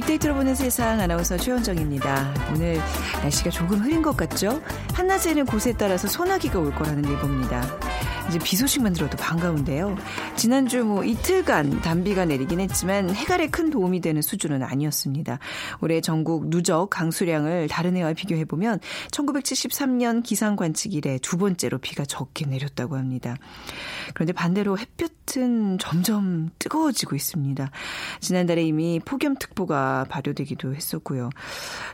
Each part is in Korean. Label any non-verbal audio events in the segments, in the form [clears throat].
빅데이터로 보는 세상 아나운서 최원정입니다. 오늘 날씨가 조금 흐린 것 같죠? 한낮에는 곳에 따라서 소나기가 올 거라는 예보입니다. 이제 비 소식만 들어도 반가운데요. 지난주 뭐 이틀간 단비가 내리긴 했지만 해갈에 큰 도움이 되는 수준은 아니었습니다. 올해 전국 누적 강수량을 다른 해와 비교해 보면 1973년 기상 관측 이래 두 번째로 비가 적게 내렸다고 합니다. 그런데 반대로 햇볕은 점점 뜨거워지고 있습니다. 지난달에 이미 폭염특보가 발효되기도 했었고요.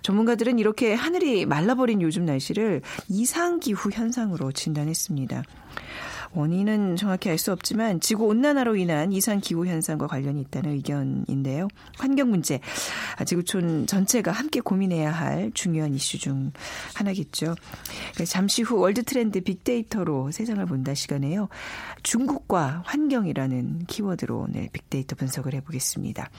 전문가들은 이렇게 하늘이 말라버린 요즘 날씨를 이상기후 현상으로 진단했습니다. 원인은 정확히 알 수 없지만 지구 온난화로 인한 이상 기후 현상과 관련이 있다는 의견인데요. 환경 문제, 지구촌 전체가 함께 고민해야 할 중요한 이슈 중 하나겠죠. 잠시 후 월드 트렌드 빅데이터로 세상을 본다 시간에요. 중국과 환경이라는 키워드로 오늘 빅데이터 분석을 해보겠습니다.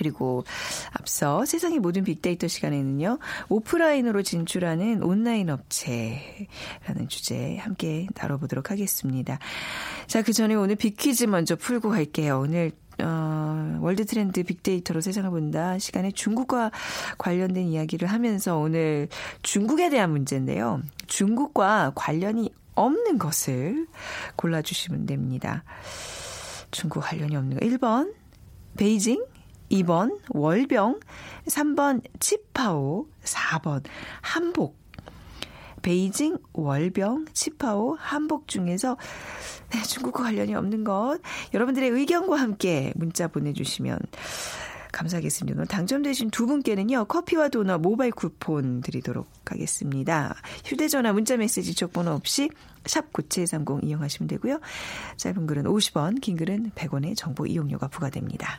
그리고 앞서 세상의 모든 빅데이터 시간에는요. 오프라인으로 진출하는 온라인 업체라는 주제 함께 다뤄보도록 하겠습니다. 자, 그 전에 오늘 빅퀴즈 먼저 풀고 갈게요. 오늘 어, 월드 트렌드 빅데이터로 세상을 본다 시간에 중국과 관련된 이야기를 하면서 오늘 중국에 대한 문제인데요. 중국과 관련이 없는 것을 골라주시면 됩니다. 중국 관련이 없는 거. 1번, 베이징. 2번 월병, 3번 치파오, 4번 한복. 베이징, 월병, 치파오, 한복 중에서 네, 중국과 관련이 없는 것 여러분들의 의견과 함께 문자 보내주시면 감사하겠습니다. 오늘 당첨되신 두 분께는요, 커피와 도넛 모바일 쿠폰 드리도록 하겠습니다. 휴대전화 문자메시지 쪽번호 없이 샵 9730 이용하시면 되고요. 짧은 글은 50원, 긴 글은 100원의 정보 이용료가 부과됩니다.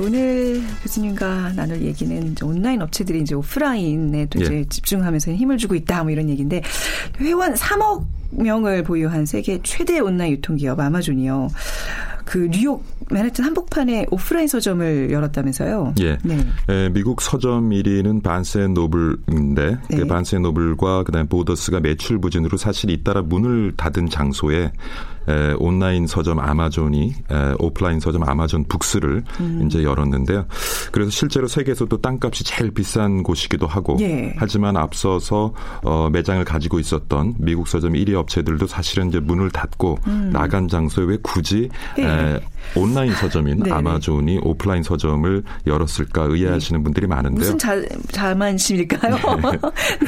오늘 교수님과 나눌 얘기는 온라인 업체들이 이제 오프라인에 또 이제 예. 집중하면서 힘을 주고 있다 뭐 이런 얘기인데 회원 3억 명을 보유한 세계 최대 온라인 유통기업 아마존이요. 그 뉴욕 맨하튼 한복판에 오프라인 서점을 열었다면서요? 예. 네. 에, 미국 서점 1위는 반스앤노블인데 그 네. 그 반스앤노블과 그다음에 보더스가 매출 부진으로 사실 잇따라 문을 닫은 장소에 에, 온라인 서점 아마존이 에, 오프라인 서점 아마존 북스를 음. 이제 열었는데요. 그래서 실제로 세계에서도 땅값이 제일 비싼 곳이기도 하고 예. 하지만 앞서서 어, 매장을 가지고 있었던 미국 서점 1위 업체들도 사실은 이제 문을 닫고 음. 나간 장소에 왜 굳이 예. 에, 온라인 서점인 네, 네. 아마존이 오프라인 서점을 열었을까 의아하시는 네. 분들이 많은데요. 무슨 자, 자만심일까요? 네.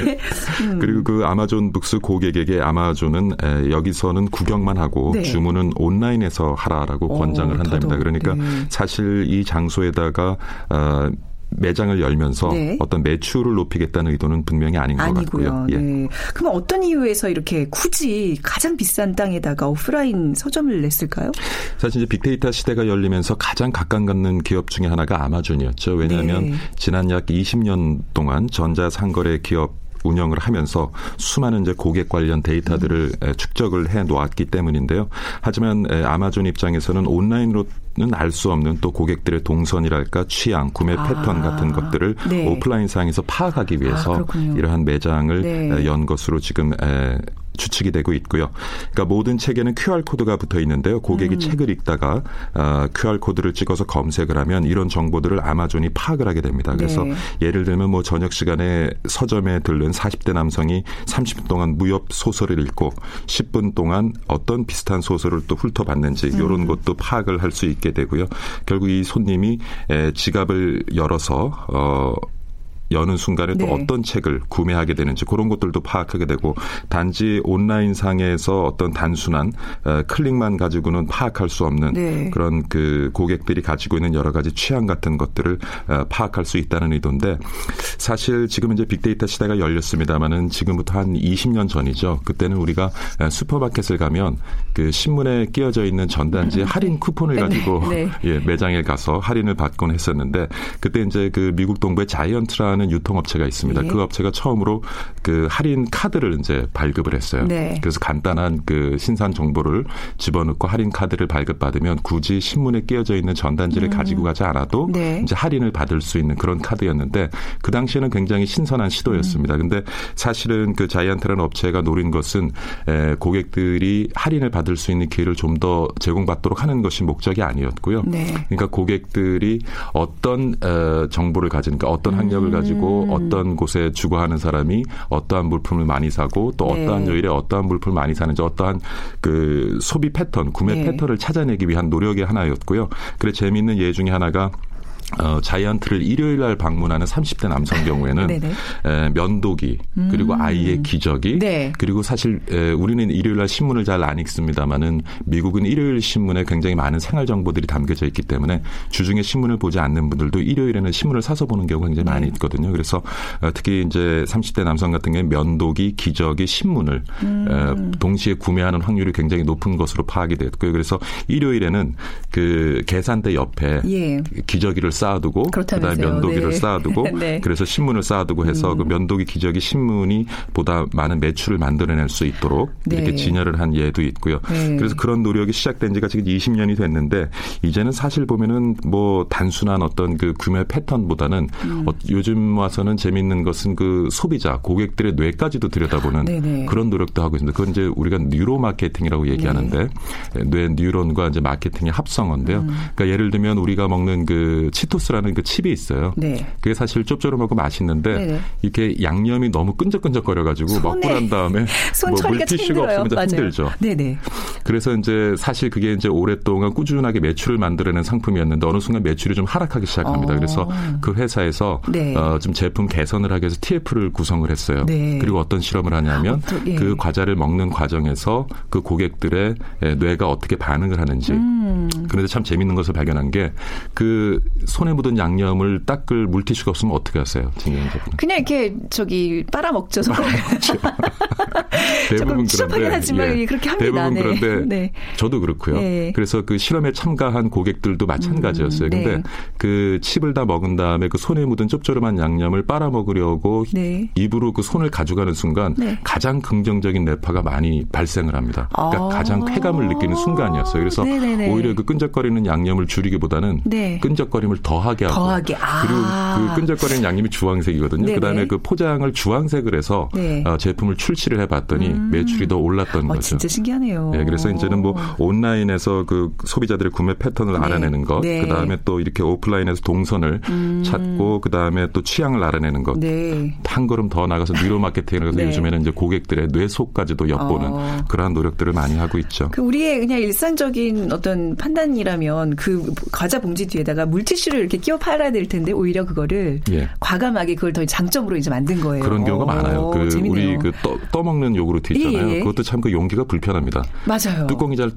[laughs] 네. 음. 그리고 그 아마존 북스 고객에게 아마존은 에, 여기서는 구경만 하고 네. 주문은 온라인에서 하라라고 오, 권장을 한답니다. 그러니까 사실 이 장소에다가 어, 매장을 열면서 네. 어떤 매출을 높이겠다는 의도는 분명히 아닌 것 아니고요. 같고요. 예. 네. 그럼 어떤 이유에서 이렇게 굳이 가장 비싼 땅에다가 오프라인 서점을 냈을까요? 사실 이제 빅데이터 시대가 열리면서 가장 각광받는 기업 중에 하나가 아마존이었죠. 왜냐하면 네. 지난 약 20년 동안 전자상거래 기업 운영을 하면서 수많은 이제 고객 관련 데이터들을 음. 축적을 해 놓았기 때문인데요. 하지만 아마존 입장에서는 온라인으로 알수 없는 또 고객들의 동선이랄까 취향, 구매 아. 패턴 같은 것들을 네. 오프라인 상에서 파악하기 위해서 아, 이러한 매장을 네. 연 것으로 지금 추측이 되고 있고요. 그러니까 모든 책에는 QR 코드가 붙어 있는데요. 고객이 음. 책을 읽다가 어, QR 코드를 찍어서 검색을 하면 이런 정보들을 아마존이 파악을 하게 됩니다. 그래서 네. 예를 들면 뭐 저녁 시간에 서점에 들른 40대 남성이 30분 동안 무협 소설을 읽고 10분 동안 어떤 비슷한 소설을 또 훑어봤는지 음. 이런 것도 파악을 할 수 있게 되고요. 결국 이 손님이 에, 지갑을 열어서 어 여는 순간에 네. 또 어떤 책을 구매하게 되는지 그런 것들도 파악하게 되고 단지 온라인 상에서 어떤 단순한 어, 클릭만 가지고는 파악할 수 없는 네. 그런 그 고객들이 가지고 있는 여러 가지 취향 같은 것들을 어, 파악할 수 있다는 의도인데 사실 지금 이제 빅데이터 시대가 열렸습니다만은 지금부터 한 20년 전이죠. 그때는 우리가 어, 슈퍼마켓을 가면 그 신문에 끼어져 있는 전단지 음. [laughs] 할인 쿠폰을 네. 가지고 네. [laughs] 예, 매장에 가서 할인을 받곤 했었는데 그때 이제 그 미국 동부의 자이언트라 하는 유통업체가 있습니다. 예. 그 업체가 처음으로 그 할인 카드를 이제 발급을 했어요. 네. 그래서 간단한 그 신산 정보를 집어넣고 할인 카드를 발급받으면 굳이 신문에 끼어져 있는 전단지를 가지고 가지 않아도 네. 이제 할인을 받을 수 있는 그런 카드였는데 그 당시에는 굉장히 신선한 시도였습니다. 근데 사실은 그 자이언트라는 업체가 노린 것은 에, 고객들이 할인을 받을 수 있는 기회를 좀 더 제공받도록 하는 것이 목적이 아니었고요. 네. 그러니까 고객들이 어떤 어, 정보를 가진, 그러니까 어떤 학력을 가 지고 어떤 곳에 주거하는 사람이 어떠한 물품을 많이 사고 또 네. 어떠한 요일에 어떠한 물품을 많이 사는지 어떠한 그 소비 패턴, 구매 네. 패턴을 찾아내기 위한 노력의 하나였고요. 그래 재미있는 예 중에 하나가 어, 자이언트를 일요일 날 방문하는 30대 남성 경우에는. [laughs] 에, 면도기 그리고 아이의 기저귀 네. 그리고 사실 에, 우리는 일요일 날 신문을 잘 안 읽습니다만은 미국은 일요일 신문에 굉장히 많은 생활 정보들이 담겨져 있기 때문에 주중에 신문을 보지 않는 분들도 일요일에는 신문을 사서 보는 경우가 굉장히 많이 있거든요. 그래서 어, 특히 이제 30대 남성 같은 경우에 면도기, 기저귀, 신문을 에, 동시에 구매하는 확률이 굉장히 높은 것으로 파악이 됐고요. 그래서 일요일에는 그 계산대 옆에 예. 기저귀를 쌓아두고 그다음에. 면도기를 네. 쌓아두고 [laughs] 네. 그래서 신문을 쌓아두고 해서 그 면도기 기저귀 신문이 보다 많은 매출을 만들어낼 수 있도록 네. 이렇게 진열을 한 예도 있고요. 네. 그래서 그런 노력이 시작된 지가 지금 20년이 됐는데 이제는 사실 보면은 뭐 단순한 어떤 그 구매 패턴보다는 음. 어, 요즘 와서는 재밌는 것은 그 소비자 고객들의 뇌까지도 들여다보는 네네. 그런 노력도 하고 있습니다. 그건 이제 우리가 뉴로 마케팅이라고 얘기하는데 네. 뇌 뉴런과 이제 마케팅의 합성어인데요. 음. 그러니까 예를 들면 우리가 먹는 그 치토스라는 그 칩이 있어요. 네. 그게 사실 짭조름하고 맛있는데 네네. 이렇게 양념이 너무 끈적끈적거려가지고 손에 먹고 난 다음에 [laughs] 손뭐 물티슈가. 없으면 좀 맞아요. 힘들죠. 네네. 그래서 이제 사실 그게 이제 오랫동안 꾸준하게 매출을 만들어낸 상품이었는데 어느 순간 매출이 좀 하락하기 시작합니다. 어. 그래서 그 회사에서 네. 어, 좀 제품 개선을 하기 위해서 TF를 구성을 했어요. 네. 그리고 어떤 실험을 하냐면 어떠- 예. 그 과자를 먹는 과정에서 그 고객들의 에, 뇌가 어떻게 반응을 하는지. 음. 그런데 참 재밌는 것을 발견한 게 그 손에 묻은 양념을 닦을 물티슈가 없으면 어떻게 하세요, 진경자분? 그냥 이렇게 저기 빨아 먹죠. 손가락. [laughs] 조금 추접하긴 하지만 그렇게 합니다. 대부분 네. 그런데 [laughs] 네. 저도 그렇고요. 네. 그래서 그 실험에 참가한 고객들도 마찬가지였어요. 음, 근데 네. 그 칩을 다 먹은 다음에 그 손에 묻은 쩝조름한 양념을 빨아 먹으려고 네. 입으로 그 손을 가져가는 순간 네. 가장 긍정적인 뇌파가 많이 발생을 합니다. 그러니까 아. 가장 쾌감을 느끼는 순간이었어요. 그래서. 오히려 그 끈적거리는 양념을 줄이기보다는 네. 끈적거림을 더하게 하고 더하게. 아. 그리고 그 끈적거리는 양념이 주황색이거든요. 네네. 그다음에 그 포장을 주황색을 해서 네. 어, 제품을 출시를 해봤더니 매출이 더 올랐던 어, 거죠. 진짜 신기하네요. 네, 그래서 이제는 뭐 온라인에서 그 소비자들의 구매 패턴을 네. 알아내는 것, 네. 음. 그 다음에 또 이렇게 오프라인에서 동선을 찾고, 그 다음에 또 취향을 알아내는 것. 네. 한 걸음 더 나가서 뉴로 마케팅을 해서 네. 요즘에는 이제 고객들의 뇌속까지도 엿보는 어. 그러한 노력들을 많이 하고 있죠. 그 우리의 그냥 일상적인 어떤 판단이라면 그 과자 봉지 뒤에다가 물티슈를 이렇게 끼워 팔아야 될 텐데 오히려 그거를 예. 과감하게 그걸 더 장점으로 이제 만든 거예요. 그런 경우가 오, 많아요. 그 재밌네요. 우리 그 떠, 떠먹는 요구르트 있잖아요. 예, 예. 그것도 참 그 용기가 불편합니다. 맞아요. 뚜껑이 잘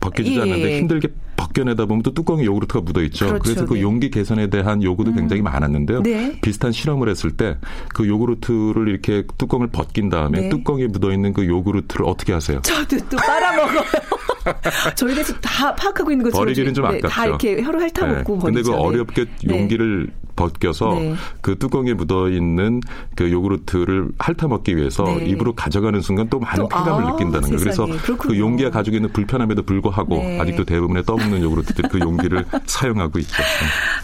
벗겨지지 예, 않는데 예. 힘들게 벗겨내다 보면 또 뚜껑에 요구르트가 묻어 있죠. 그렇죠. 그래서 그 네. 용기 개선에 대한 요구도 굉장히 많았는데요. 네. 비슷한 실험을 했을 때 그 요구르트를 이렇게 뚜껑을 벗긴 다음에 네. 뚜껑에 묻어 있는 그 요구르트를 어떻게 하세요? 저도 또 빨아먹어요. [laughs] [laughs] 저희들이 다 파악하고 있는 것처럼 버리기는 좀 네, 아깝죠. 다 이렇게 혀로 핥아먹고 네. 근데 버리죠. 그 네. 어렵게 네. 용기를 벗겨서 네. 그 뚜껑에 묻어 있는 그 요구르트를 핥아먹기 위해서 네. 입으로 가져가는 순간 또 많은 또, 쾌감을 아, 느낀다는 거예요. 그래서. 그렇군요. 그 용기가 가지고 있는 불편함에도 불구하고 네. 아직도 대부분의 떠먹는 요구르트들이 그 용기를 [laughs] 사용하고 있죠.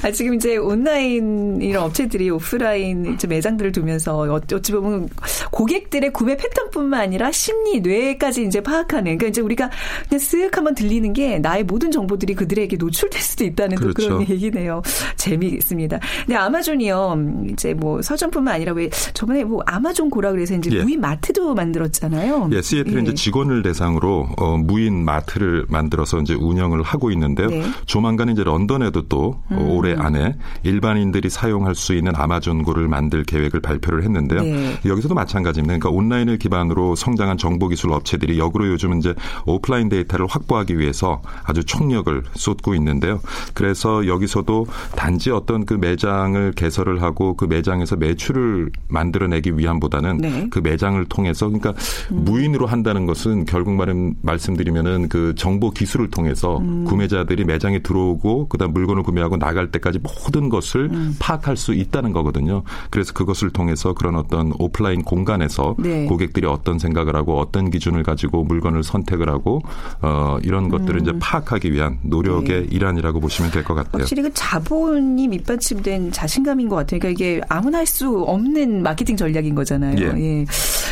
아, 지금 이제 온라인 이런 업체들이 오프라인 이제 매장들을 두면서 어- 어찌 보면 고객들의 구매 패턴뿐만 아니라 심리, 뇌까지 이제 파악하는. 그러니까 이제 우리가 그냥 쓱 한번 들리는 게 나의 모든 정보들이 그들에게 노출될 수도 있다는 또 그렇죠. 그런 얘기네요. 재미있습니다. 근데 아마존이요, 이제 뭐 서점뿐만 아니라 왜 저번에 뭐 아마존 고라 그래서 이제 예. 무인 마트도 만들었잖아요. 예, CF는 예. 이제 직원을 대상으로 어, 무인 마트를 만들어서 이제 운영을 하고 있는데요. 네. 음. 조만간 이제 런던에도 또 어, 올해 안에 일반인들이 사용할 수 있는 아마존 고를 만들 계획을 발표를 했는데요. 네. 여기서도 마찬가지입니다. 그러니까 온라인을 기반으로 성장한 정보 기술 업체들이 역으로 요즘 이제 오프라인 데이터를 확보하기 위해서 아주 총력을 쏟고 있는데요. 그래서 여기서도 단지 어떤 그 매장 매장을 개설을 하고 그 매장에서 매출을 만들어내기 위함보다는 네. 그 매장을 통해서 그러니까 음. 무인으로 한다는 것은 결국 말은 말씀드리면은 그 정보 기술을 통해서 음. 구매자들이 매장에 들어오고 그다음 물건을 구매하고 나갈 때까지 모든 것을 음. 파악할 수 있다는 거거든요. 그래서 그것을 통해서 그런 어떤 오프라인 공간에서 네. 고객들이 어떤 생각을 하고 어떤 기준을 가지고 물건을 선택을 하고 어 이런 것들을 이제 음. 파악하기 위한 노력의 네. 일환이라고 보시면 될 것 같아요. 확실히 그 자본이 밑받침된 자신감인 것 같아요. 그러니까 이게 아무나 할 수 없는 마케팅 전략인 거잖아요. 예. 예.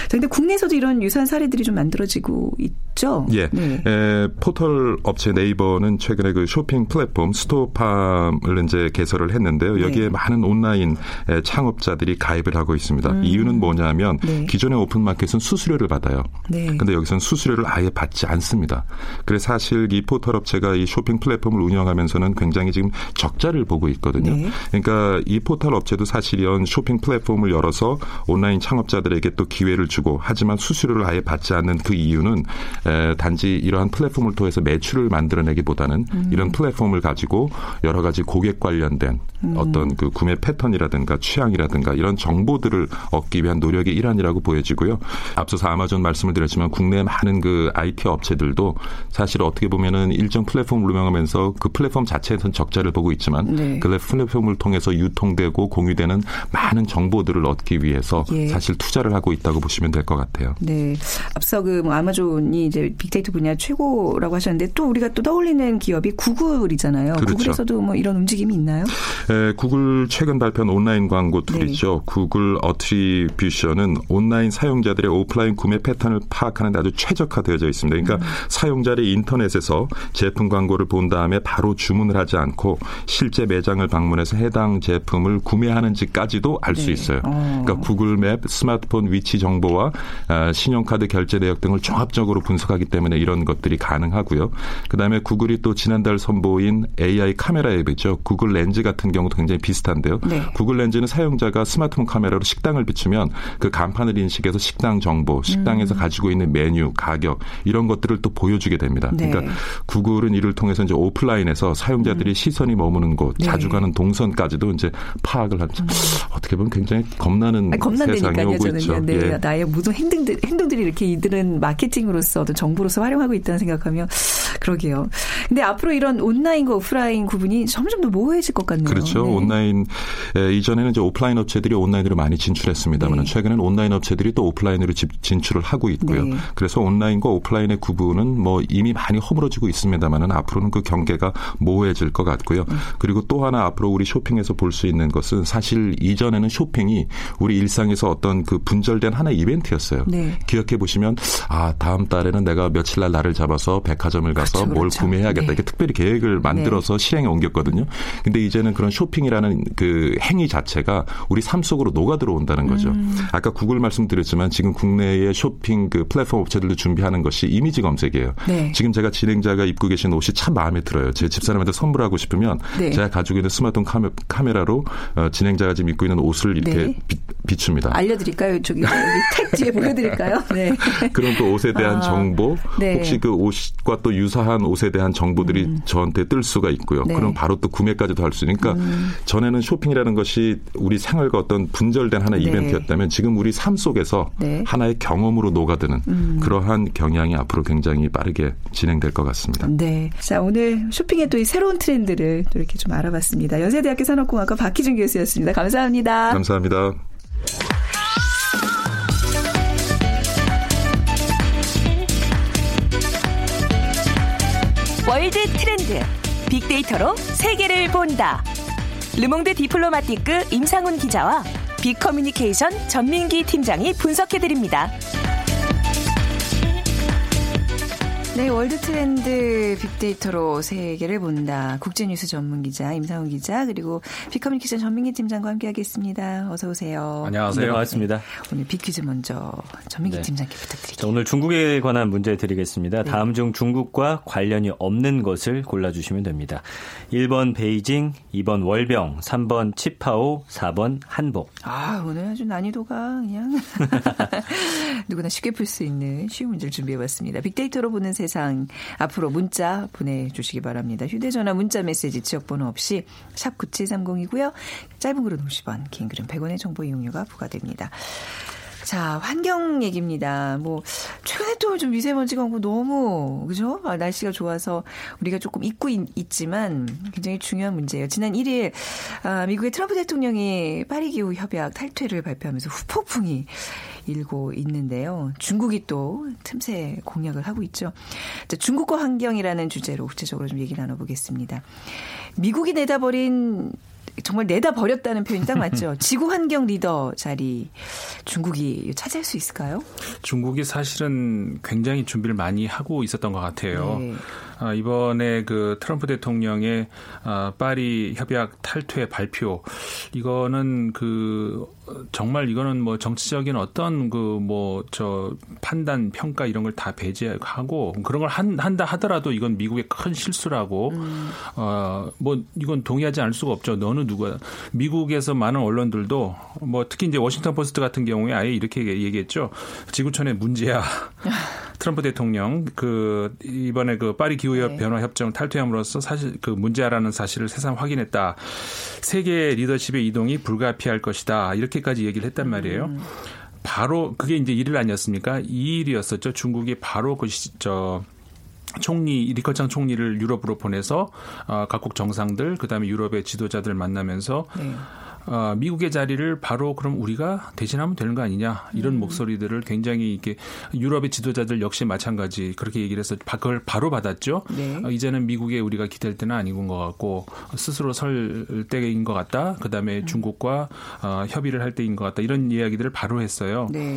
그런데 국내에서도 이런 유사한 사례들이 좀 만들어지고 있죠. 예. 네. 에, 포털 업체 네이버는 최근에 그 쇼핑 플랫폼 스토팜을 이제 개설을 했는데요. 여기에 네. 많은 온라인 창업자들이 가입을 하고 있습니다. 음. 이유는 뭐냐면 네. 기존의 오픈 마켓은 수수료를 받아요. 네. 근데 여기서는 수수료를 아예 받지 않습니다. 그래서 사실 이 포털 업체가 이 쇼핑 플랫폼을 운영하면서는 굉장히 지금 적자를 보고 있거든요. 네. 그러니까 이 포털 업체도 사실 이런 쇼핑 플랫폼을 열어서 온라인 창업자들에게 또 기회를 주고 하지만 수수료를 아예 받지 않는 그 이유는 에, 단지 이러한 플랫폼을 통해서 매출을 만들어내기보다는 음. 이런 플랫폼을 가지고 여러 가지 고객 관련된 음. 어떤 그 구매 패턴이라든가 취향이라든가 이런 정보들을 얻기 위한 노력의 일환이라고 보여지고요. 앞서서 아마존 말씀을 드렸지만 국내 많은 그 IT 업체들도 사실 어떻게 보면은 일정 플랫폼을 운영하면서 그 플랫폼 자체에서는 적자를 보고 있지만 네. 그 플랫폼을 통해서 유통되고 공유되는 많은 정보들을 얻기 위해서 예. 사실 투자를 하고 있다고 보시면 될 것 같아요. 네. 앞서 그 뭐 아마존이 이제 빅데이터 분야 최고라고 하셨는데 또 우리가 또 떠올리는 기업이 구글이잖아요. 그렇죠. 구글에서도 뭐 이런 움직임이 있나요? 에, 구글 최근 발표한 온라인 광고 툴이죠. 네. 구글 어트리뷰션은 온라인 사용자들의 오프라인 구매 패턴을 파악하는 데 아주 최적화되어져 있습니다. 그러니까 음. 사용자들이 인터넷에서 제품 광고를 본 다음에 바로 주문을 하지 않고 실제 매장을 방문해서 해당 제품을 구매하는지까지도 알수 네. 있어요. 어. 그러니까 구글맵, 스마트폰 위치 정보와 아, 신용카드 결제 내역 등을 종합적으로 분석하기 때문에 이런 것들이 가능하고요. 그다음에 구글이 또 지난달 선보인 AI 카메라 앱이죠. 구글 렌즈 같은 경우도 굉장히 비슷한데요. 네. 구글 렌즈는 사용자가 스마트폰 카메라로 식당을 비추면 그 간판을 인식해서 식당 정보, 식당에서 음. 가지고 있는 메뉴, 가격 이런 것들을 또 보여주게 됩니다. 네. 그러니까 구글은 이를 통해서 이제 오프라인에서 사용자들이 음. 시선이 머무는 곳, 네. 자주 가는 동선까지도 이제 파악을 하죠. 음. 어떻게 보면 굉장히 겁나는 아니, 세상이 오고 있죠. 네. 예. 나의 모든 행동들 행동들이 이렇게 이들은 마케팅으로서 정보로서 활용하고 있다는 생각하면 그러게요. 근데 앞으로 이런 온라인과 오프라인 구분이 점점 더 모호해질 것 같네요. 그렇죠. 네. 온라인 에, 이전에는 이제 오프라인 업체들이 온라인으로 많이 진출했습니다만 네. 최근에는 온라인 업체들이 또 오프라인으로 진출을 하고 있고요. 네. 그래서 온라인과 오프라인의 구분은 뭐 이미 많이 허물어지고 있습니다만은 앞으로는 그 경계가 모호해질 것 같고요. 음. 그리고 또 하나 앞으로 우리 쇼핑에서 볼 수 있는 것은 사실 이전에는 쇼핑이 우리 일상에서 어떤 그 분절된 하나의 이벤트였어요. 네. 기억해 보시면 아 다음 달에는 내가 며칠 날 날을 잡아서 백화점을 가서 그렇죠, 뭘 그렇죠. 구매해야겠다. 네. 이렇게 특별히 계획을 만들어서 네. 실행에 옮겼거든요. 근데 이제는 그런 쇼핑이라는 그 행위 자체가 우리 삶 속으로 녹아 들어온다는 거죠. 음. 아까 구글 말씀드렸지만 지금 국내의 쇼핑 그 플랫폼 업체들도 준비하는 것이 이미지 검색이에요. 네. 지금 제가 진행자가 입고 계신 옷이 참 마음에 들어요. 제 집사람한테 선물하고 싶으면 네. 제가 가지고 있는 스마트폰 카메, 라로 어, 진행자가 지금 입고 있는 옷을 이렇게 네. 비, 비춥니다. 알려드릴까요? 저기 택 뒤에 보여드릴까요? [laughs] 네. 그런 또 옷에 대한 아, 정보, 네. 혹시 그 옷과 또 유사한 옷에 대한 정보들이 음. 저한테 뜰 수가 있고요. 네. 그럼 바로 또 구매까지도 할 수 있으니까 음. 전에는 쇼핑이라는 것이 우리 생활과 어떤 분절된 하나의 네. 이벤트였다면 지금 우리 삶 속에서 네. 하나의 경험으로 녹아드는 음. 그러한 경향이 앞으로 굉장히 빠르게 진행될 것 같습니다. 네. 자, 오늘 쇼핑의 또 이 새로운 트렌드를 또 이렇게 좀 알아봤습니다. 연세대학교 산업 공학과 박희준 교수였습니다. 감사합니다. 감사합니다. 월드 트렌드 빅데이터로 세계를 본다. 르몽드 디플로마티크 임상훈 기자와 빅커뮤니케이션 전민기 팀장이 분석해드립니다. 네, 월드 트렌드 빅데이터로 세계를 본다. 국제뉴스 전문 기자 임상훈 기자 그리고 빅커뮤니케이션 전민기 팀장과 함께하겠습니다. 어서 오세요. 안녕하세요. 네, 반갑습니다. 오늘 빅퀴즈 먼저 전민기 네. 팀장께 부탁드립니다. 자, 오늘 중국에 관한 문제 드리겠습니다. 네. 다음 중 중국과 관련이 없는 것을 골라주시면 됩니다. 1번 베이징, 2번 월병, 3번 치파오, 4번 한복. 아, 오늘 아주 난이도가 그냥 [laughs] 누구나 쉽게 풀 수 있는 쉬운 문제를 준비해봤습니다. 빅데이터로 보는 세 세상 앞으로 문자 보내주시기 바랍니다. 휴대전화 문자 메시지 지역번호 없이 샵 9730이고요. 짧은 글은 50원, 긴 글은 100원의 정보 이용료가 부과됩니다. 자, 환경 얘기입니다. 뭐, 최근에 또 좀 미세먼지가 오고 너무, 그죠? 아, 날씨가 좋아서 우리가 조금 잊고 있, 지만 굉장히 중요한 문제예요. 지난 1일, 아, 미국의 트럼프 대통령이 파리 기후 협약 탈퇴를 발표하면서 후폭풍이 일고 있는데요. 중국이 또 틈새 공약을 하고 있죠. 자, 중국과 환경이라는 주제로 구체적으로 좀 얘기 나눠보겠습니다. 미국이 내다버린 정말 내다 버렸다는 표현이 딱 맞죠. [laughs] 지구 환경 리더 자리 중국이 차지할 수 있을까요? 중국이 사실은 굉장히 준비를 많이 하고 있었던 것 같아요. 네. 아, 이번에 그 트럼프 대통령의 아, 파리 협약 탈퇴 발표 이거는 그 정말 이거는 뭐 정치적인 어떤 그 뭐 저 판단 평가 이런 걸 다 배제하고 그런 걸 한, 한다 하더라도 이건 미국의 큰 실수라고 음. 어뭐 이건 동의하지 않을 수가 없죠. 너는 누가 미국에서 많은 언론들도 뭐 특히 이제 워싱턴 포스트 같은 경우에 아예 이렇게 얘기했죠. 지구촌의 문제야. [laughs] 트럼프 대통령 그 이번에 그 파리 기후 네. 변화 협정 탈퇴함으로써 사실 그 문제라는 사실을 세상 확인했다. 세계 리더십의 이동이 불가피할 것이다. 이렇게까지 얘기를 했단 말이에요. 음. 바로 그게 이제 1일 아니었습니까? 2일이었었죠. 중국이 바로 그 저 총리 리커창 총리를 유럽으로 보내서 어, 각국 정상들 그다음에 유럽의 지도자들 만나면서 네. 어, 미국의 자리를 바로 그럼 우리가 대신하면 되는 거 아니냐 이런 음. 목소리들을 굉장히 이렇게 유럽의 지도자들 역시 마찬가지 그렇게 얘기를 해서 그걸 바로 받았죠. 네. 어, 이제는 미국에 우리가 기댈 때는 아닌 것 같고 스스로 설 때인 것 같다. 그 다음에 음. 중국과 어, 협의를 할 때인 것 같다. 이런 이야기들을 바로 했어요. 네.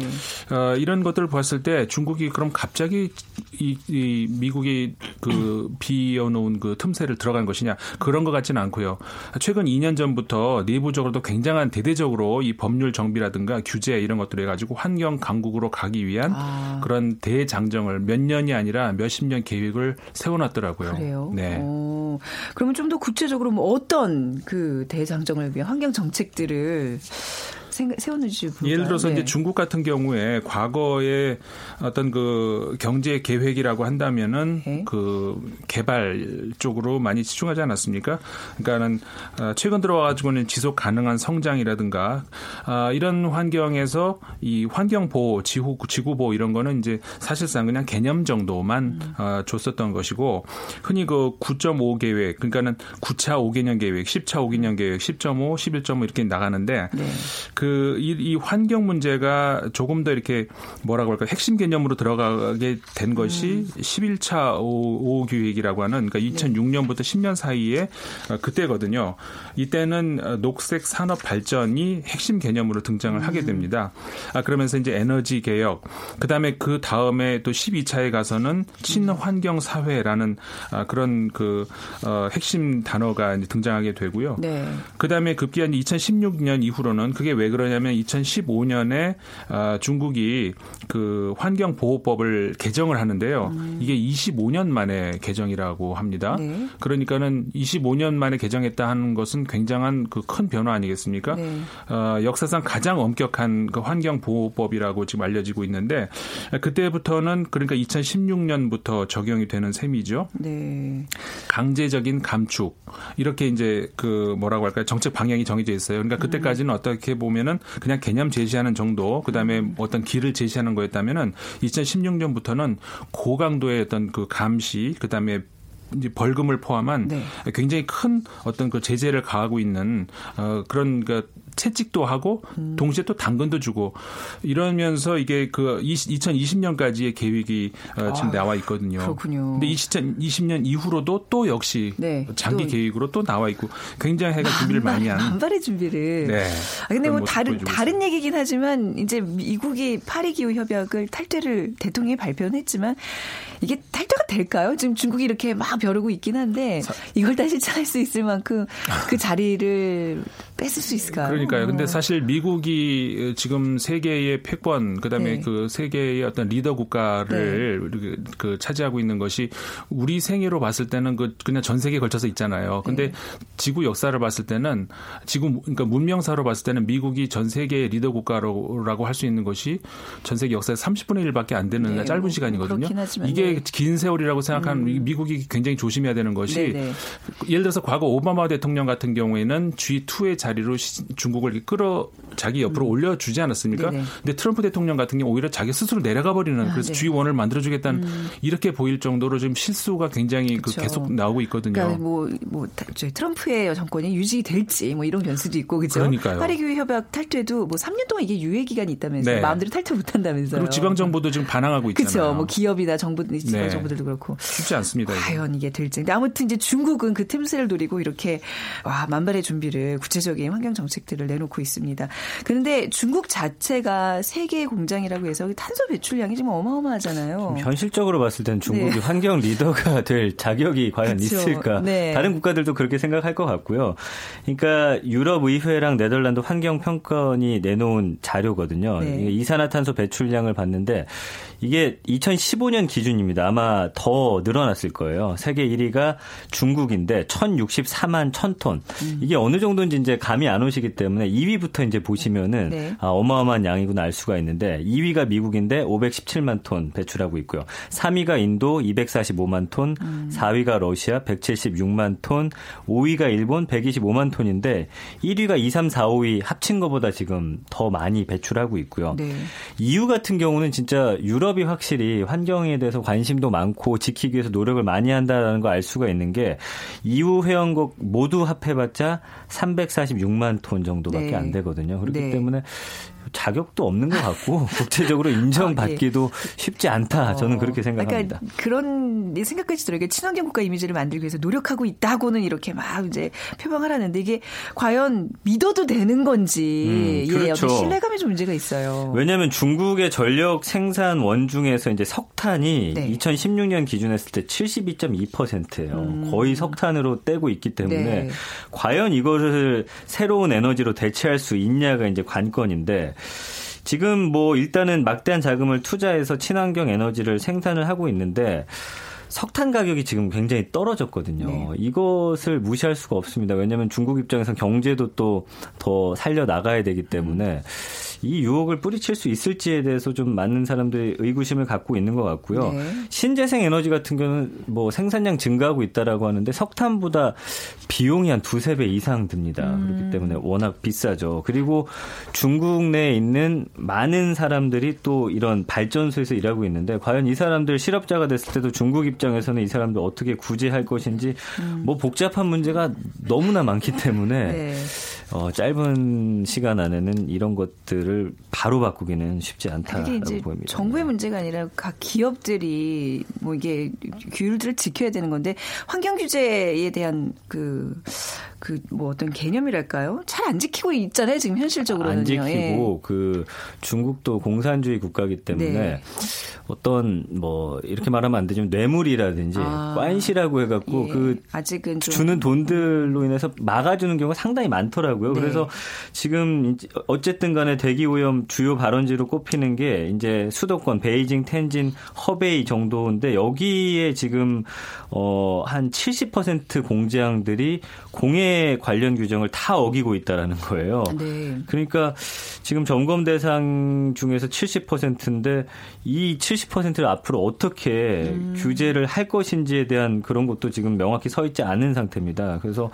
어, 이런 것들을 봤을 때 중국이 그럼 갑자기 이, 이 미국이 그 [clears throat] 비어놓은 그 틈새를 들어간 것이냐 그런 것 같지는 않고요. 최근 2년 전부터 내부적으로 또 굉장한 대대적으로 이 법률 정비라든가 규제 이런 것들을 해가지고 환경 강국으로 가기 위한 아. 그런 대장정을 몇 년이 아니라 몇십 년 계획을 세워놨더라고요. 그래요? 네. 오. 그러면 좀 더 구체적으로 뭐 어떤 그 대장정을 위한 환경 정책들을 세우는지 예를 들어서 네. 이제 중국 같은 경우에 과거에 어떤 그 경제 계획이라고 한다면은 네. 그 개발 쪽으로 많이 집중하지 않았습니까? 그러니까는 어, 최근 들어와 가지고는 지속 가능한 성장이라든가 아, 이런 환경에서 이 환경 보호, 지구 지구 보호 이런 거는 이제 사실상 그냥 개념 정도만 음. 어, 줬었던 것이고 흔히 그 9.5 계획 그러니까는 9차 5개년 계획, 10차 5개년 계획, 10.5, 11.5 이렇게 나가는데 네. 그 그이 이 환경 문제가 조금 더 이렇게 뭐라고 할까 핵심 개념으로 들어가게 된 것이 음. 11차 5, 5 규획이라고 하는 그러니까 2006년부터 10년 사이에 어, 그때거든요. 이때는 어, 녹색 산업 발전이 핵심 개념으로 등장을 음. 하게 됩니다. 아 그러면서 이제 에너지 개혁 그다음에 그 다음에 또 12차에 가서는 친환경 사회라는 아, 그런 그 어, 핵심 단어가 등장하게 되고요. 네. 그다음에 급기야 2016년 이후로는 그게 왜 그러냐면 2015년에 아, 중국이 그 환경보호법을 개정을 하는데요. 음. 이게 25년 만에 개정이라고 합니다. 네. 그러니까는 25년 만에 개정했다 하는 것은 굉장한 그 큰 변화 아니겠습니까? 네. 어, 역사상 가장 엄격한 그 환경보호법이라고 지금 알려지고 있는데 그때부터는 그러니까 2016년부터 적용이 되는 셈이죠. 네. 강제적인 감축 이렇게 이제 그 뭐라고 할까요? 정책 방향이 정해져 있어요. 그러니까 그때까지는 음. 어떻게 보면 보면은 그냥 개념 제시하는 정도 그다음에 어떤 길을 제시하는 거였다면은 2016년부터는 고강도의 어떤 그 감시 그다음에 이제 벌금을 포함한 네. 굉장히 큰 어떤 그 제재를 가하고 있는 어 그런 그 채찍도 하고 음. 동시에 또 당근도 주고 이러면서 이게 그 2020년까지의 계획이 어, 지금 아, 나와 있거든요. 그렇군요. 근데 2020년 이후로도 또 역시 네, 장기 또. 계획으로 또 나와 있고 굉장히 해가 준비를 많이 한 만발의 준비를. 네. 아 근데 뭐 다른 다른 얘기긴 하지만 이제 미국이 파리 기후 협약을 탈퇴를 대통령이 발표는 했지만 이게 탈퇴가 될까요? 지금 중국이 이렇게 막 벼르고 있긴 한데 이걸 다시 [laughs] 찾을 수 있을 만큼 그 자리를 뺏을 수 있을까요? 그러니까요. 근데 사실 미국이 지금 세계의 패권 그다음에 네. 그 세계의 어떤 리더 국가를 네. 그 차지하고 있는 것이 우리 생애로 봤을 때는 그 그냥 전 세계에 걸쳐서 있잖아요. 근데 네. 지구 역사를 봤을 때는 지구 그러니까 문명사로 봤을 때는 미국이 전 세계의 리더 국가라고 할 수 있는 것이 전 세계 역사의 30분의 1밖에 안 되는 네. 짧은 시간이거든요. 이게 네. 긴 세월이라고 생각하는 음. 미국이 굉장히 조심해야 되는 것이 네, 네. 예를 들어서 과거 오바마 대통령 같은 경우에는 G2의 자리로 중국을 끌어 자기 옆으로 음. 올려주지 않았습니까? 네네. 근데 트럼프 대통령 같은 경우 오히려 자기 스스로 내려가 버리는 아, 그래서 네. G1을 만들어주겠다는 음. 이렇게 보일 정도로 지금 실수가 굉장히 그 계속 나오고 있거든요. 그러니까 뭐, 뭐 저희 트럼프의 정권이 유지될지 뭐 이런 변수도 있고 그죠? 그러니까요. 파리 교육 협약 탈퇴도 뭐 3년 동안 이게 유예 기간이 있다면서요. 네. 마음대로 탈퇴 못 한다면서요. 그리고 지방 정부도 지금 반항하고 있잖아요. 그렇죠. 뭐 기업이나 정부 지방 네. 정부들도 그렇고 쉽지 않습니다. 과연 이게 될지. 근데 아무튼 이제 중국은 그 틈새를 노리고 이렇게 와 만발의 준비를 구체적인 환경 정책들을 내놓고 있습니다. 그런데 중국 자체가 세계 공장이라고 해서 탄소 배출량이 지금 어마어마하잖아요. 현실적으로 봤을 때는 중국이 네. 환경 리더가 [laughs] 될 자격이 과연 그렇죠. 있을까? 네. 다른 국가들도 그렇게 생각할 것 같고요. 그러니까 유럽 의회랑 네덜란드 환경 평가원이 내놓은 자료거든요. 네. 이산화탄소 배출량을 봤는데 이게 2015년 기준입니다. 아마 더 늘어났을 거예요. 세계 1위가 중국인데 1,064만 1,000톤. 음. 이게 어느 정도인지 이제 감이 안 오시기 때문에 2위부터 이제 보시면은 네. 아, 어마어마한 양이구나 알 수가 있는데 2위가 미국인데 517만 톤 배출하고 있고요. 3위가 인도 245만 톤, 음. 4위가 러시아 176만 톤, 5위가 일본 125만 톤인데 1위가 2, 3, 4, 5위 합친 것보다 지금 더 많이 배출하고 있고요. 네. EU 같은 경우는 진짜 유럽 유럽이 확실히 환경에 대해서 관심도 많고 지키기 위해서 노력을 많이 한다는 걸 알 수가 있는 게 EU 회원국 모두 합해봤자 346만 톤 정도밖에 네. 안 되거든요. 그렇기 네. 때문에 자격도 없는 것 같고 [laughs] 국제적으로 인정받기도 아, 예. 쉽지 않다. 저는 어, 그렇게 생각합니다. 그러니까 그런 생각까지 들어요. 친환경 국가 이미지를 만들기 위해서 노력하고 있다고는 이렇게 막 이제 표방하라는데 이게 과연 믿어도 되는 건지 음, 그렇죠. 예, 신뢰감에 좀 문제가 있어요. 왜냐하면 중국의 전력 생산 원 중에서 이제 석탄이 네. 2016년 기준했을 때 72.2%예요. 음. 거의 석탄으로 떼고 있기 때문에 네. 과연 이거를 새로운 에너지로 대체할 수 있냐가 이제 관건인데 지금 뭐 일단은 막대한 자금을 투자해서 친환경 에너지를 생산을 하고 있는데 석탄 가격이 지금 굉장히 떨어졌거든요. 네. 이것을 무시할 수가 없습니다. 왜냐하면 중국 입장에서 경제도 또 더 살려 나가야 되기 때문에 음. 이 유혹을 뿌리칠 수 있을지에 대해서 좀 많은 사람들이 의구심을 갖고 있는 것 같고요. 네. 신재생 에너지 같은 경우는 뭐 생산량 증가하고 있다라고 하는데 석탄보다 비용이 한 두세 배 이상 듭니다. 음. 그렇기 때문에 워낙 비싸죠. 그리고 중국 내에 있는 많은 사람들이 또 이런 발전소에서 일하고 있는데 과연 이 사람들 실업자가 됐을 때도 중국 입장에서는 이 사람들 어떻게 구제할 것인지 음. 뭐 복잡한 문제가 너무나 많기 때문에 네. 어, 짧은 시간 안에는 이런 것들을 바로 바꾸기는 쉽지 않다라고 보입니다. 정부의 문제가 아니라 각 기업들이 뭐 이게 규율들을 지켜야 되는 건데 환경 규제에 대한 그 그 뭐 어떤 개념이랄까요? 잘 안 지키고 있잖아요 지금 현실적으로는요. 안 지키고 예. 그 중국도 공산주의 국가이기 때문에 네. 어떤 뭐 이렇게 말하면 안 되지만 뇌물이라든지 아. 관시라고 해갖고 예. 그 아직은 주는 돈들로 인해서 막아주는 경우가 상당히 많더라고요. 네. 그래서 지금 어쨌든 간에 대기 오염 주요 발원지로 꼽히는 게 이제 수도권 베이징, 텐진, 허베이 정도인데 여기에 지금 어한 70% 공장들이 공해 관련 규정을 다 어기고 있다라는 거예요. 네. 그러니까 지금 점검 대상 중에서 70%인데 이 70%를 앞으로 어떻게 음. 규제를 할 것인지에 대한 그런 것도 지금 명확히 서 있지 않은 상태입니다. 그래서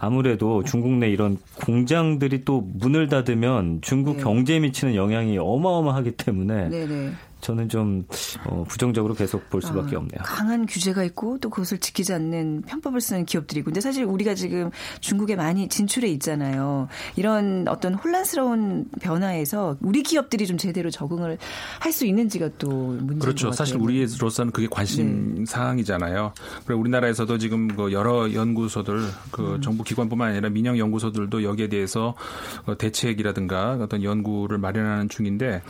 아무래도 중국 내 이런 공장들이 또 문을 닫으면 중국 네. 경제에 미치는 영향이 어마어마하기 때문에 네 네. 저는 좀 어, 부정적으로 계속 볼 수밖에 어, 없네요. 강한 규제가 있고 또 그것을 지키지 않는 편법을 쓰는 기업들이고 근데 사실 우리가 지금 중국에 많이 진출해 있잖아요. 이런 어떤 혼란스러운 변화에서 우리 기업들이 좀 제대로 적응을 할 수 있는지가 또 문제인 그렇죠. 사실 우리로서는 그게 관심 네. 사항이잖아요. 그리고 우리나라에서도 지금 그 여러 연구소들 그 음. 정부 기관뿐만 아니라 민영 연구소들도 여기에 대해서 어, 대책이라든가 어떤 연구를 마련하는 중인데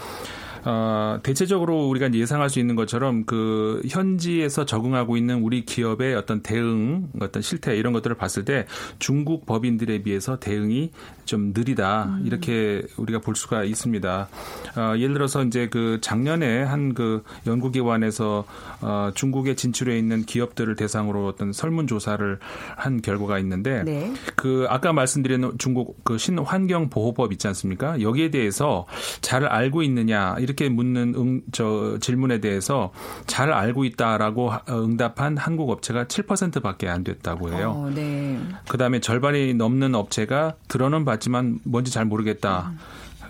어, 대체적으로 우리가 예상할 수 있는 것처럼 그 현지에서 적응하고 있는 우리 기업의 어떤 대응, 어떤 실태 이런 것들을 봤을 때 중국 법인들에 비해서 대응이 좀 느리다 음. 이렇게 우리가 볼 수가 있습니다. 어, 예를 들어서 이제 그 작년에 한 그 연구기관에서 어, 중국에 진출해 있는 기업들을 대상으로 어떤 설문조사를 한 결과가 있는데 네. 그 아까 말씀드린 중국 그 신환경보호법 있지 않습니까? 여기에 대해서 잘 알고 있느냐 이렇게 묻는 응, 저 질문에 대해서 잘 알고 있다라고 응답한 한국 업체가 7%밖에 안 됐다고 해요. 어, 네. 그다음에 절반이 넘는 업체가 들어는 봤지만 뭔지 잘 모르겠다. 음.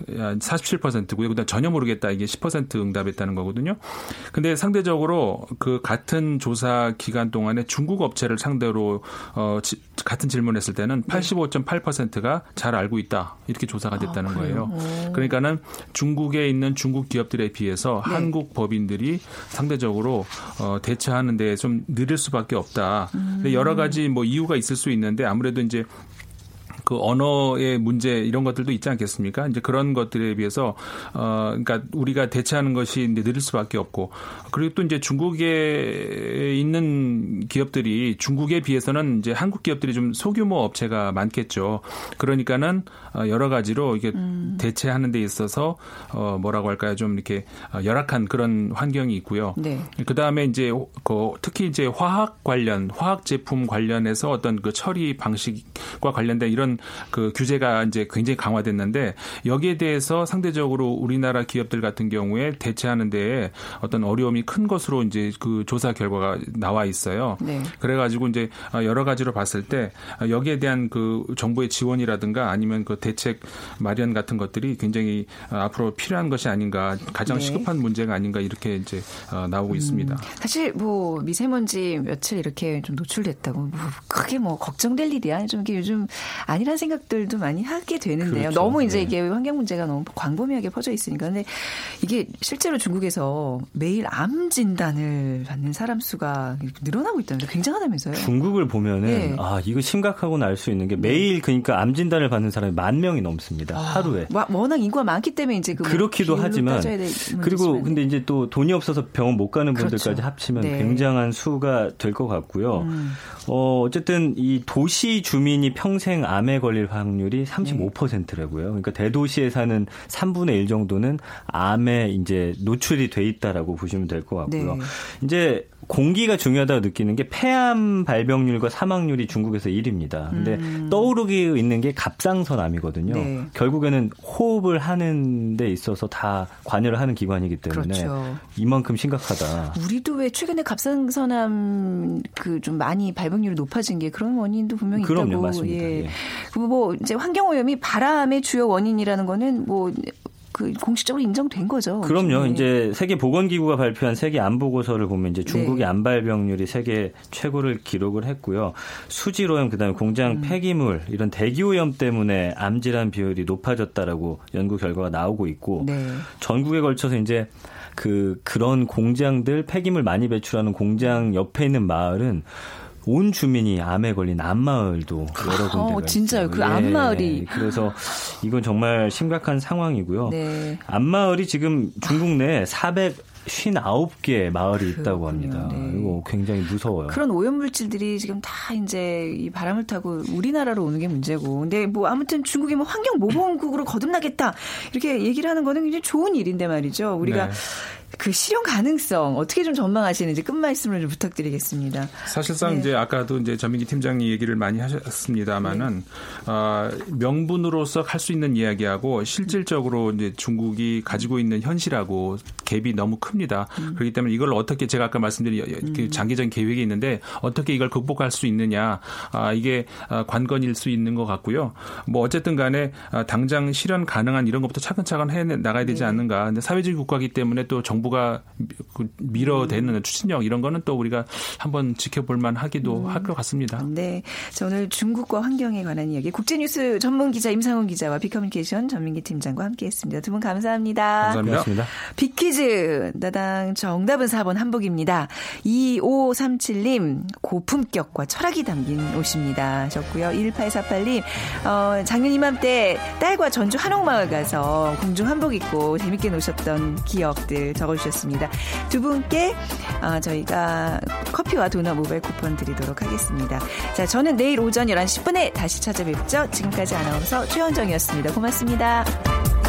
47%고요. 그다음 전혀 모르겠다 이게 10% 응답했다는 거거든요. 근데 상대적으로 그 같은 조사 기간 동안에 중국 업체를 상대로 어 지, 같은 질문했을 때는 85.8%가 잘 알고 있다 이렇게 조사가 됐다는 아, 거예요. 그러니까는 중국에 있는 중국 기업들에 비해서 네. 한국 법인들이 상대적으로 어 대처하는 데 좀 느릴 수밖에 없다. 음. 여러 가지 뭐 이유가 있을 수 있는데 아무래도 이제 그 언어의 문제 이런 것들도 있지 않겠습니까? 이제 그런 것들에 비해서 어 그러니까 우리가 대체하는 것이 이제 느릴 수밖에 없고 그리고 또 이제 중국에 있는 기업들이 중국에 비해서는 이제 한국 기업들이 좀 소규모 업체가 많겠죠. 그러니까는 어, 여러 가지로 이게 음. 대체하는 데 있어서 어 뭐라고 할까요? 좀 이렇게 어, 열악한 그런 환경이 있고요. 네. 그다음에 이제 그 특히 이제 화학 관련 화학 제품 관련해서 어떤 그 처리 방식과 관련된 이런 이런 그 규제가 이제 굉장히 강화됐는데 여기에 대해서 상대적으로 우리나라 기업들 같은 경우에 대체하는 데에 어떤 어려움이 큰 것으로 이제 그 조사 결과가 나와 있어요. 네. 그래 가지고 이제 여러 가지로 봤을 때 여기에 대한 그 정부의 지원이라든가 아니면 그 대책 마련 같은 것들이 굉장히 앞으로 필요한 것이 아닌가 가장 네. 시급한 문제가 아닌가 이렇게 이제 어, 나오고 음, 있습니다. 사실 뭐 미세먼지 며칠 이렇게 좀 노출됐다고 뭐 크게 뭐 걱정될 일이야. 좀 이게 요즘 아니란 생각들도 많이 하게 되는데요. 그렇죠. 너무 이제 네. 이게 환경 문제가 너무 광범위하게 퍼져 있으니까. 근데 이게 실제로 중국에서 매일 암 진단을 받는 사람 수가 늘어나고 있다면서 굉장하다면서요. 중국을 보면은 네. 아, 이거 심각하구나 알수 있는 게 매일 그러니까 암 진단을 받는 사람이 만 명이 넘습니다. 아, 하루에. 워낙 인구가 많기 때문에 이제 그뭐 그렇기도 하지만 그리고 근데 이제 또 돈이 없어서 병원 못 가는 그렇죠. 분들까지 합치면 네. 굉장한 수가 될 것 같고요. 음. 어, 어쨌든 이 도시 주민이 평생 암에 걸릴 확률이 35%라고요. 그러니까 대도시에 사는 3분의 1 정도는 암에 이제 노출이 돼 있다라고 보시면 될 것 같고요. 네. 이제 공기가 중요하다고 느끼는 게 폐암 발병률과 사망률이 중국에서 1위입니다. 근데 음. 떠오르기 있는 게 갑상선암이거든요. 네. 결국에는 호흡을 하는 데 있어서 다 관여를 하는 기관이기 때문에 그렇죠. 이만큼 심각하다. 우리도 왜 최근에 갑상선암 그 좀 많이 발병률이 높아진 게 그런 원인도 분명히 그럼요, 있다고. 맞습니다. 예. 예. 뭐 이제 환경 오염이 바람의 주요 원인이라는 거는 뭐 그 공식적으로 인정된 거죠. 그럼요. 네. 이제 세계 보건기구가 발표한 세계 암 보고서를 보면 이제 중국의 네. 암 발병률이 세계 최고를 기록을 했고요. 수질오염 그다음에 공장 음. 폐기물 이런 대기오염 때문에 암 질환 비율이 높아졌다라고 연구 결과가 나오고 있고 네. 전국에 걸쳐서 이제 그 그런 공장들 폐기물 많이 배출하는 공장 옆에 있는 마을은 온 주민이 암에 걸린 암마을도 여러 군데가 어, 진짜요. 그 암마을이. 예, 그래서 이건 정말 심각한 상황이고요. 네. 암마을이 지금 중국 내 400. 59개 마을이 있다고 합니다. 네. 이거 굉장히 무서워요. 그런 오염 물질들이 지금 다 이제 이 바람을 타고 우리나라로 오는 게 문제고. 근데 뭐 아무튼 중국이 뭐 환경 모범국으로 거듭나겠다. 이렇게 얘기를 하는 거는 굉장히 좋은 일인데 말이죠. 우리가 네. 그 실현 가능성 어떻게 좀 전망하시는지 끝 말씀을 좀 부탁드리겠습니다. 사실상 네. 이제 아까도 이제 전민기 팀장님 얘기를 많이 하셨습니다만은 네. 어, 명분으로서 할 수 있는 이야기하고 실질적으로 이제 중국이 가지고 있는 현실하고 갭이 너무 큽니다. 음. 그렇기 때문에 이걸 어떻게 제가 아까 말씀드린 음. 그 장기적인 계획이 있는데 어떻게 이걸 극복할 수 있느냐 아, 이게 아, 관건일 수 있는 것 같고요. 뭐 어쨌든 간에 아, 당장 실현 가능한 이런 것부터 차근차근 해 나가야 되지 네. 않는가. 근데 사회주의 국가이기 때문에 또 정부 정부가 그 밀어대는 음. 추진력 이런 거는 또 우리가 한번 지켜볼 만하기도 음. 할것 같습니다. 네. 자, 오늘 중국과 환경에 관한 이야기 국제뉴스 전문 기자 임상훈 기자와 비커뮤니케이션 전민기 팀장과 함께했습니다. 두 분 감사합니다. 감사합니다. 빅퀴즈 나당 정답은 4번 한복입니다. 2537님 고품격과 철학이 담긴 옷입니다. 하셨고요. 1848님 어, 작년 이맘때 딸과 전주 한옥마을 가서 공중 한복 입고 재밌게 노셨던 기억들 적어 주셨습니다. 두 분께 어, 저희가 커피와 도넛 모바일 쿠폰 드리도록 하겠습니다. 자, 저는 내일 오전 11시 10분에 다시 찾아뵙죠. 지금까지 아나운서 최현정이었습니다. 고맙습니다.